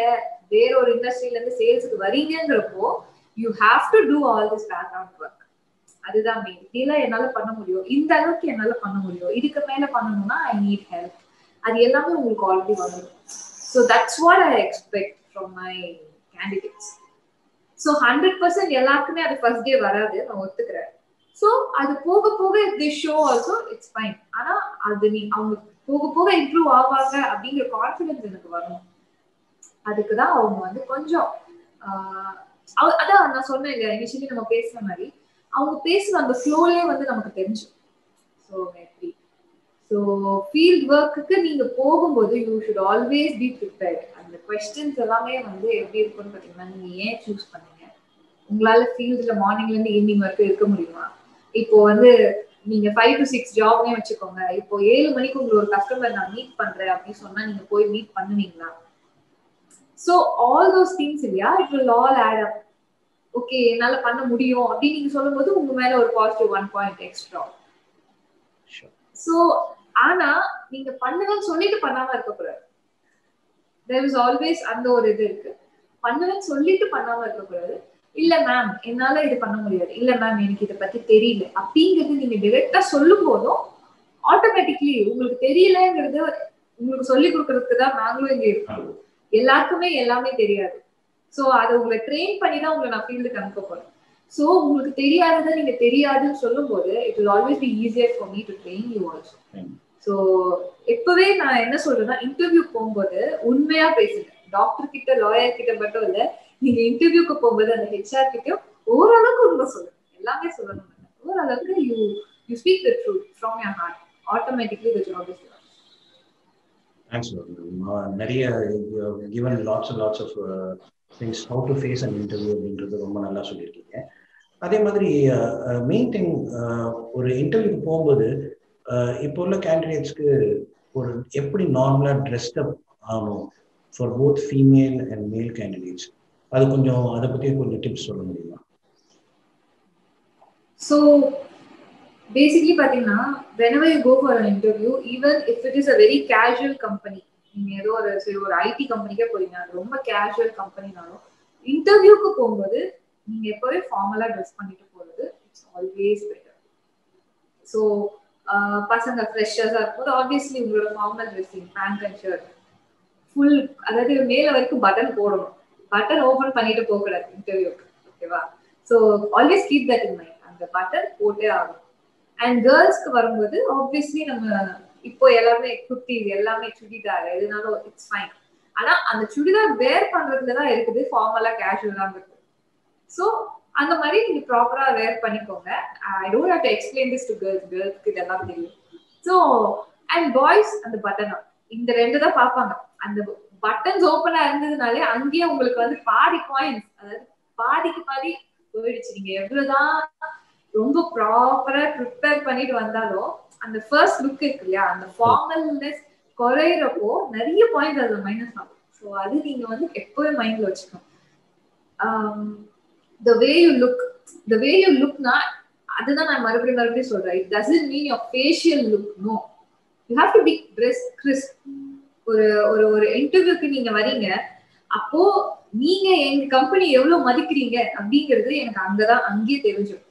வேற ஒரு இண்டஸ்ட்ரியில இருந்து சேல்ஸுக்கு வரீங்கிறப்போ you have to do all this background work அதுதான் மெயின் இதெல்லாம் என்னால பண்ண முடியும். இந்த அளவுக்கு என்னால பண்ண முடியும். இதுக்கு மேல பண்ணணும்னா ஐ நீட் ஹெல்ப் அது எல்லாமே உங்களுக்கு ஆல்ரெடி வந்துடும் so that's what I expect from my candidates so hundred percent எல்லாருக்குமே அது ஃபர்ஸ்ட் டே வராது நான் ஒத்துக்கிறேன். ஸோ அது போக போக the show also it's fine ஆனால் அது நீ அவங்க போக போக இம்ப்ரூவ் ஆவாங்க அப்படிங்கிற கான்ஃபிடன்ஸ் எனக்கு வரணும் அதுக்கு தான் அவங்க வந்து கொஞ்சம் அதான் நான் சொன்னேன் இல்லையா இனிஷியலி நம்ம பேசுன மாதிரி. அவங்க பேசுன அந்த ஃப்ளோலே வந்து நமக்கு தெரிஞ்சு. ஸோ மேபி ஸோ ஃபீல்ட் ஒர்க்குக்கு நீங்கள் போகும்போது you should always be prepared அந்த கொஸ்டின்ஸ் எல்லாமே வந்து எப்படி இருக்கும்னு பார்த்தீங்கன்னா நீங்க ஏன் சூஸ் பண்ணீங்க? உங்களால ஃபீல்ட்ல மார்னிங்ல இருந்து ஈவினிங் வரைக்கும் இருக்க முடியுமா? இப்போ வந்து நீங்க ஃபைவ் டு சிக்ஸ் ஜாப்னே வச்சுக்கோங்க. இப்போ ஏழு மணிக்கு உங்களை ஒரு கஸ்டமர் நான் மீட் பண்றேன் அப்படின்னு சொன்னா நீங்க போய் மீட் பண்ணுவீங்களா? ஸோ ஆல் தோஸ் திங்ஸ் இல்லையா? It will all add up okay என்னால பண்ண முடியும் அப்படின்னு நீங்க சொல்லும் போது உங்க மேல ஒரு positive one point extra so ஆனா நீங்க பண்ணுவேன்னு சொல்லிட்டு பண்ணாம இருக்கக்கூடாது தேர் இஸ் ஆல்வேஸ் அந்த ஒரு இது இருக்கு. பண்ணுவேன்னு சொல்லிட்டு பண்ணாம இருக்கக்கூடாது. இல்ல மேம் என்னால இது பண்ண முடியாது. இல்ல மேம் எனக்கு இதை பத்தி தெரியல. அப்படிங்கிறது நீங்க டிரெக்டா சொல்லும் போதும் ஆட்டோமேட்டிக்லி உங்களுக்கு தெரியலங்கிறது உங்களுக்கு சொல்லி கொடுக்கறதுக்கு தான் நாங்களும் இங்க இருக்கோம். எல்லாருக்குமே எல்லாமே தெரியாது. ஸோ அதை உங்களை ட்ரெயின் பண்ணி தான் உங்களை நான் ஃபீல்டுக்கு அனுப்ப போறேன். ஸோ உங்களுக்கு தெரியாததை நீங்க தெரியாதுன்னு சொல்லும் போது it will always be easier for me to train you also so எப்பவே நான் என்ன சொல்றேன்னா இன்டர்வியூ போகும்போது உண்மையா பேசுங்க. டாக்டர் கிட்ட லாயர் கிட்ட மட்டும் இல்ல நீங்க இன்டர்வியூக்கு போகும்போது அந்த ஹெச்ஆர் கிட்ட ஓரளவுக்கு உண்மை சொல்லுங்க. எல்லாமே சொல்லணும். ஓரளவுக்கு you you speak the truth from your heart automatically the job is thanks நிறைய given lots and lots of things how to face and interview அப்படின்றது ரொம்ப நல்லா சொல்லியிருக்கீங்க. அதே மாதிரி uh, uh, main thing uh, ஒரு இன்டர்வியூக்கு போகும்போது இப்போ உள்ள கேண்டிடேட்ஸ்க்கு ஒரு எப்படி நார்மலாக ட்ரெஸ்டப் ஆகணும் for both female and male candidates அது கொஞ்சம் அதை பற்றி கொஞ்சம் டிப்ஸ் சொல்ல முடியுமா? ஸோ பேசிக்லி பார்த்தீங்கன்னா whenever you go for interview even if it is a very casual company நீங்கள் ஏதோ ஒரு சரி ஒரு ஐடி கம்பெனிக்கே போறீங்க அது ரொம்ப கேஷுவல் கம்பெனினாலும் இன்டர்வியூக்கு போகும்போது நீங்கள் எப்பவே ஃபார்மலாக ட்ரெஸ் பண்ணிட்டு போகிறது இட்ஸ் ஆல்வேஸ் பெட்டர் ஸோ பசங்க ஃப்ரெஷர்ஸா இருக்கும்போது ஆப்வியஸ்லி உங்களோட formal dressing pant and shirt full அதாவது மேல வரைக்கும் பட்டன் போடணும். பட்டன் ஓபன் பண்ணிட்டு போக கூடாது இன்டர்வியூக்கு ஓகேவா so always keep that in mind அந்த பட்டன் போட்டே ஆகும் அண்ட் கேர்ள்ஸ்க்கு வரும்போது ஆப்வியஸ்லி நம்ம இப்போ எல்லாமே குட்டி எல்லாமே சுடிதார் எதுனாலும் இட்ஸ் ஃபைன் ஆனா அந்த சுடிதார் வேர் பண்றதுல தான் இருக்குது ஃபார்மலா கேஷுவலா இருக்குது ஸோ அந்த மாதிரி நீங்க ப்ராப்பரா வேர் பண்ணிக்கோங்க. I don't have to explain this to girls கேர்ள்ஸ்க்கு இதெல்லாம் தெரியும். ஸோ அண்ட் பாய்ஸ் அந்த பட்டனா இந்த ரெண்டு தான் பார்ப்பாங்க. அந்த பட்டன்ஸ் ஓப்பனா இருந்ததுனாலே அங்கேயே உங்களுக்கு வந்து பாதி பாயிண்ட்ஸ் அதாவது பாதிக்கு பாதி போயிடுச்சு. நீங்க எவ்வளவுதான் ரொம்ப ப்ராப்பரா ப்ரிப்பேர் பண்ணிட்டு வந்தாலும் அந்த ஃபர்ஸ்ட் லுக் இருக்கு இல்லையா? அந்த ஃபார்மல்னஸ் குறையிறப்போ நிறைய பாயிண்ட் அதுல மைனஸ் ஆகும். ஸோ அது நீங்க வந்து எப்பவே மைண்ட்ல வச்சுக்கணும். Um, the way you look the way you லுக்னா அதுதான் நான் மறுபடியும் மறுபடியும் சொல்றேன். It doesn't mean your facial look no you have to be dress crisp ஒரு ஒரு ஒரு இன்டர்வியூக்கு நீங்க வரீங்க அப்போ நீங்க எங்க கம்பெனி எவ்வளவு மதிக்கிறீங்க அப்படிங்கிறது எனக்கு அங்கதான் அங்கேயே தெரிஞ்சிடும்.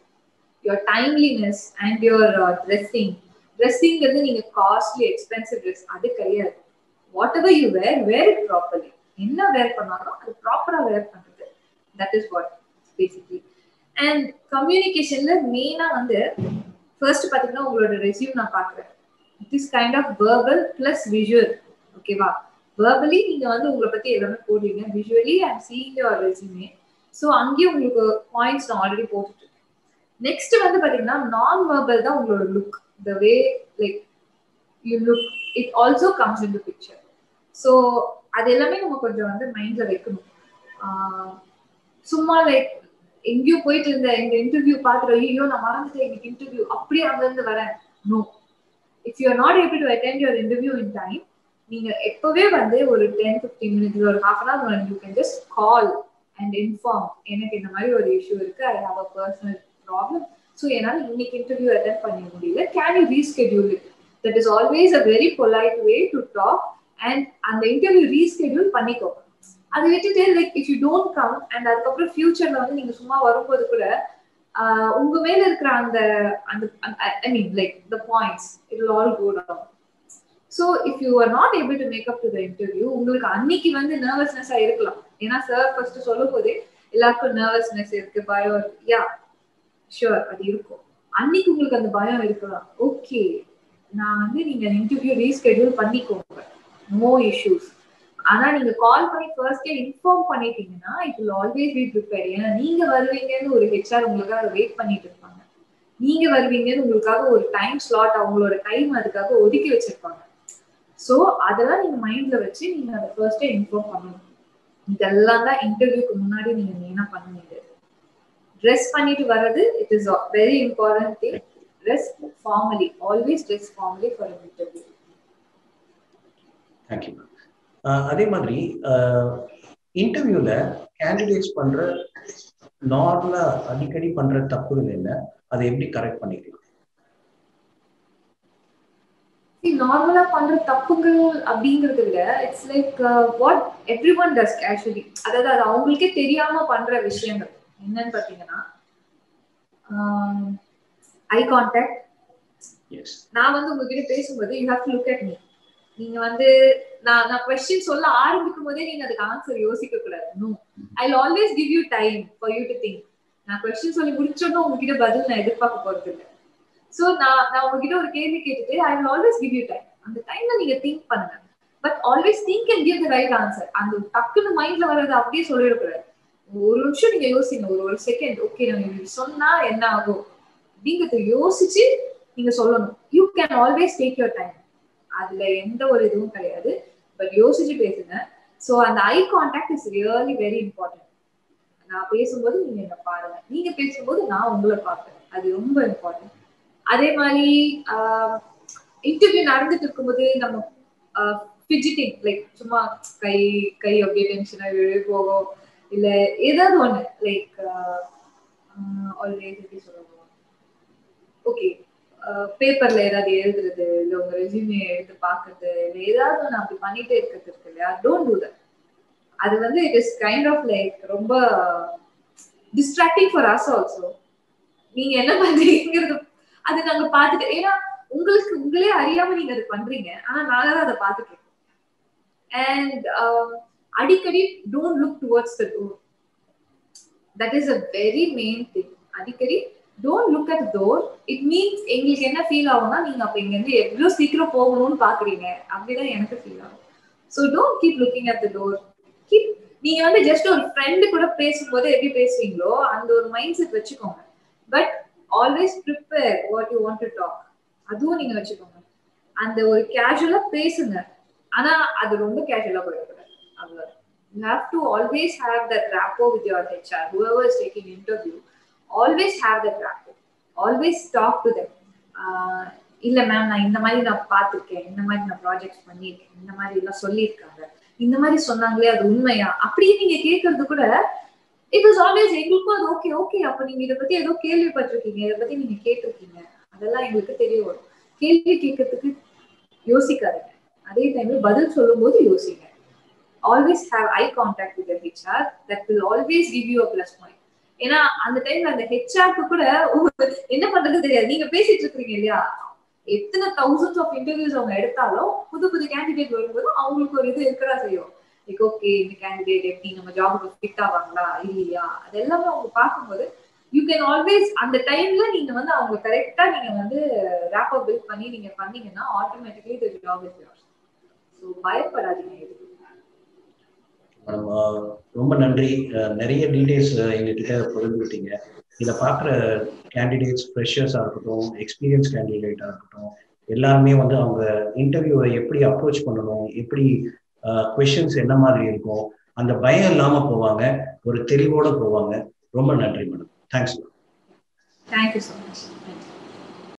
Your timeliness and your dressing ட்ரெஸ்ஸிங்கிறது நீங்க காஸ்ட்லி எக்ஸ்பென்சிவ் ட்ரெஸ் அது கிடையாது. Whatever you wear wear it properly என்ன வேர் பண்ணாலும் அது ப்ராப்பரா வேர் பண்றது. That is what basically and கம்யூனிகேஷன்ல மெயினா வந்து ஃபர்ஸ்ட் பாத்தீங்கன்னா உங்களோட ரெசியூம் நான் பாக்குறேன். It is kind of verbal plus visual ஓகேவா வேர்பலி நீங்க வந்து உங்களை பத்தி எல்லாமே போடுவீங்க. Visually and seeing your resume so அங்கேயும் உங்களுக்கு பாயிண்ட்ஸ் நான் ஆல்ரெடி போட்டுட்டு நெக்ஸ்ட் வந்து பாத்தீங்கன்னா நான் வேர்பல் தான் உங்களோட look the way like you look it also comes into picture so அது எல்லாமே நம்ம கொஞ்சம் வந்து மைண்ட்ல வைக்கணும். சும்மா லைக் எங்கேயோ போயிட்டு இருந்த இந்த இன்டர்வியூ பாத்துட்டு ஐயோ நான் மறந்துட்டேன் இன்னைக்கு இன்டர்வியூ அப்படியே அங்க இருந்து வரேன். No if you are not able to attend your interview in time நீங்க எப்பவே வந்து ஒரு டென் பிப்டீன் மினிட்ஸ் ஒரு half an hour you can just call and inform எனக்கு இந்த மாதிரி ஒரு இஷ்யூ இருக்கு. I have a personal problem so என்னால் இன்னைக்கு இன்டர்வியூ அட்டன் பண்ண முடியல. Can you reschedule it that is always a very polite way to talk and அந்த இன்டர்வியூ ரீஸ்கெடியூல் பண்ணிக்கோ அதை விட்டுட்டு like if you don't come and அதுக்கப்புறம் ஃபியூச்சர்ல வந்து நீங்க சும்மா வரும்போது கூட உங்க மேல இருக்கிற அந்த அந்த I mean like the points it all go down so if you are not able to make up to the interview உங்களுக்கு அன்னைக்கு வந்து நர்வஸ்னஸா இருக்கலாம். ஏன்னா சார் ஃபர்ஸ்ட் சொல்லும் போதே எல்லாருக்கும் நர்வஸ்னஸ் இருக்கு பயம் இருக்கு. யா ஷுர் அது இருக்கும். அன்னைக்கு உங்களுக்கு அந்த பயம் இருக்கலாம் ஓகே நான் வந்து நீங்க இன்டர்வியூ ரீஸ்கெடியூல் பண்ணிக்கோங்க. நோ இஷ்யூஸ் ஆனா நீங்க கால் பண்ணி ஃபர்ஸ்டே இன்ஃபார்ம் பண்ணிட்டீங்கன்னா it will always be prepare ஏன்னா நீங்க வருவீங்கன்னு ஒரு ஹெச்ஆர் உங்களுக்காக வெயிட் பண்ணிட்டு இருப்பாங்க. நீங்க வருவீங்கன்னு உங்களுக்காக ஒரு டைம் ஸ்லாட் அவங்களோட டைம் அதுக்காக ஒதுக்கி வச்சிருப்பாங்க. ஸோ அதெல்லாம் நீங்க மைண்ட்ல வச்சு நீங்க அதை ஃபர்ஸ்டே இன்ஃபார்ம் பண்ணணும். இதெல்லாம் தான் இன்டர்வியூக்கு முன்னாடி நீங்க மெயினா பண்ணுவீங்க ட்ரெஸ் பண்ணிட்டு வர்றது it is very important thing dress formally always dress formally for interview thank you அதே மாதிரி இன்டர்வியூல கேண்டிடேட்ஸ் பண்ற நார்மலா அடிக்கடி பண்ற தப்புகள் என்ன? அதை எப்படி கரெக்ட் பண்ணிக்கலாம்? நார்மலா பண்ற தப்புகள் அப்படிங்கறத விட it's like what everyone does actually அதாவது அது அவங்களுக்கே தெரியாம பண்ற விஷயங்கள். என்னன்னு பாத்தீங்கன்னா ஐ கான்டாக்ட் நான் வந்து உங்ககிட்ட பேசும்போது you have to look at me நீங்க வந்து நான் நான் கொஸ்டின் சொல்ல ஆரம்பிக்கும் போதே நீங்க அதுக்கு ஆன்சர் யோசிக்க கூடாது no I always give you time for you to think நான் கொஸ்டின் சொல்லி முடிச்சோன்னா உங்ககிட்ட பதில் நான் எதிர்பார்க்க போறது இல்லை ஸோ நான் நான் உங்ககிட்ட ஒரு கேள்வி கேட்டுட்டு I will always give you time அந்த டைம்ல நீங்க திங்க் பண்ணுங்க. But always think and give the right answer அந்த டக்குன்னு மைண்ட்ல வர்றது அப்படியே சொல்லிடக்கூடாது. ஒரு நிமிஷம் நீங்க யோசிங்க. ஒரு ஒரு செகண்ட் ஓகே நம்ம சொன்னா என்ன ஆகும்? நீங்க யோசிச்சு நீங்க சொல்லணும். You can always take your time அதுல எந்த ஒரு இதுவும் கிடையாது. பட் யோசிச்சு பேசுங்க. ஸோ அந்த eye contact is really very important நான் பேசும்போது நீங்க என்ன பாருங்க. நீங்க பேசும்போது நான் உங்களை பார்ப்பேன். அது ரொம்ப இம்பார்ட்டன்ட் அதே மாதிரி இன்டர்வியூ நடந்துட்டு இருக்கும்போது நம்ம ஃபிஜிட்டிங் லைக் சும்மா கை கை அப்படியே டென்ஷனா போகும் இல்லை ஏதாவது ஒன்று லைக் ஆல்ரெடி எப்படி சொல்லுவோம் ஓகே பேப்பர்ல ஏதாவது எழுதுறது இல்ல உங்க ரெசியூமே எடுத்து பாக்குறது இல்ல ஏதாவது ஒண்ணு அப்படி பண்ணிட்டே இருக்கிறது இருக்கு இல்லையா? டோன்ட் டூ தட் அது வந்து it is kind of like ரொம்ப டிஸ்ட்ராக்டிங் ஃபார் அஸ் ஆல்சோ நீங்க என்ன பண்றீங்கிறது அது நாங்க பாத்துட்டு ஏன்னா உங்களுக்கு உங்களே அறியாம நீங்க அது பண்றீங்க. ஆனா நாங்க தான் அதை பாத்துட்டு அண்ட் um, அடிக்கடி don't look towards the door that is a very main thing அடிக்கடி don't look at door it means எங்களுக்கு என்ன ஃபீல் ஆகும்னா நீங்க அப்ப இங்க இருந்து எவ்வளவு சீக்கிரம் போகணும்னு பாக்குறீங்க. அப்படிதான் எனக்கு ஃபீல் ஆகும். So don't keep looking at the door keep நீங்க வந்து ஜஸ்ட் ஒரு ஃப்ரெண்டு கூட பேசும்போது எப்படி பேசுவீங்களோ அந்த ஒரு மைண்ட் செட் வச்சுக்கோங்க. But always prepare what you want to talk அதுவும் நீங்க வச்சுக்கோங்க. அந்த ஒரு கேஷுவலா பேசுங்க. ஆனா அது ரொம்ப கேஷுவலா போயிடக்கூடாது. அவ்வளவு you have to always have that rapport with your HR whoever is taking interview always have that rapport always talk to that இல்ல மேம் நான் இந்த மாதிரி நான் பார்த்துருக்கேன். இந்த மாதிரி நான் ப்ராஜெக்ட் பண்ணியிருக்கேன். இந்த மாதிரி எல்லாம் சொல்லியிருக்காங்க. இந்த மாதிரி சொன்னாங்களே அது உண்மையா? அப்படியே நீங்க கேட்கறது கூட இட் வாஸ் ஆல்வேஸ் எங்களுக்கும் அது ஓகே ஓகே அப்ப நீங்க இதை பத்தி ஏதோ கேள்விப்பட்டிருக்கீங்க. இதை பத்தி நீங்க கேட்டிருக்கீங்க. அதெல்லாம் எங்களுக்கு தெரிய வரும். கேள்வி கேட்கறதுக்கு யோசிக்காதீங்க. அதே டைம்ல பதில் சொல்லும் போது யோசிங்க always have eye contact with HR that will always give you a plus point ஏன்னா அந்த டைம்ல அந்த ஹெச்ஆர்க்கு கூட என்ன பண்றது தெரியாது. நீங்க பேசிட்டு இருக்கீங்க இல்லையா? எத்தனை தௌசண்ட்ஸ் ஆஃப் இன்டர்வியூஸ் அவங்க எடுத்தாலும் புது புது கேண்டிடேட் வரும்போது அவங்களுக்கு ஒரு இது இருக்கதா செய்யும். லைக் ஓகே இந்த கேண்டிடேட் எப்படி நம்ம ஜாபுக்கு ஃபிட் ஆவாங்களா இல்லையா? அது எல்லாமே அவங்க பார்க்கும்போது யூ கேன் ஆல்வேஸ் அந்த டைம்ல நீங்க வந்து அவங்க கரெக்டா நீங்க வந்து ரேப்பர் பில்ட் பண்ணி நீங்க பண்ணீங்கன்னா ஆட்டோமேட்டிக்லி இது ஜாப் இஸ் யோர்ஸ் ஸோ பயப்படாதீங்க இதுக்கு ரொம்ப நன்றி. நிறைய டீடைல்ஸ் எங்ககிட்ட பகிர்ந்துட்டீங்க இதை பார்க்குற கேண்டிடேட்ஸ் ஃப்ரெஷர்ஸாக இருக்கட்டும் எக்ஸ்பீரியன்ஸ் கேண்டிடேட்டாக இருக்கட்டும் எல்லாருமே வந்து அவங்க இன்டர்வியூவை எப்படி அப்ரோச் பண்ணணும் எப்படி கொஷின்ஸ் என்ன மாதிரி இருக்கும் அந்த பயம் இல்லாம போவாங்க ஒரு தெளிவோட போவாங்க. ரொம்ப நன்றி madam thanks thank you so much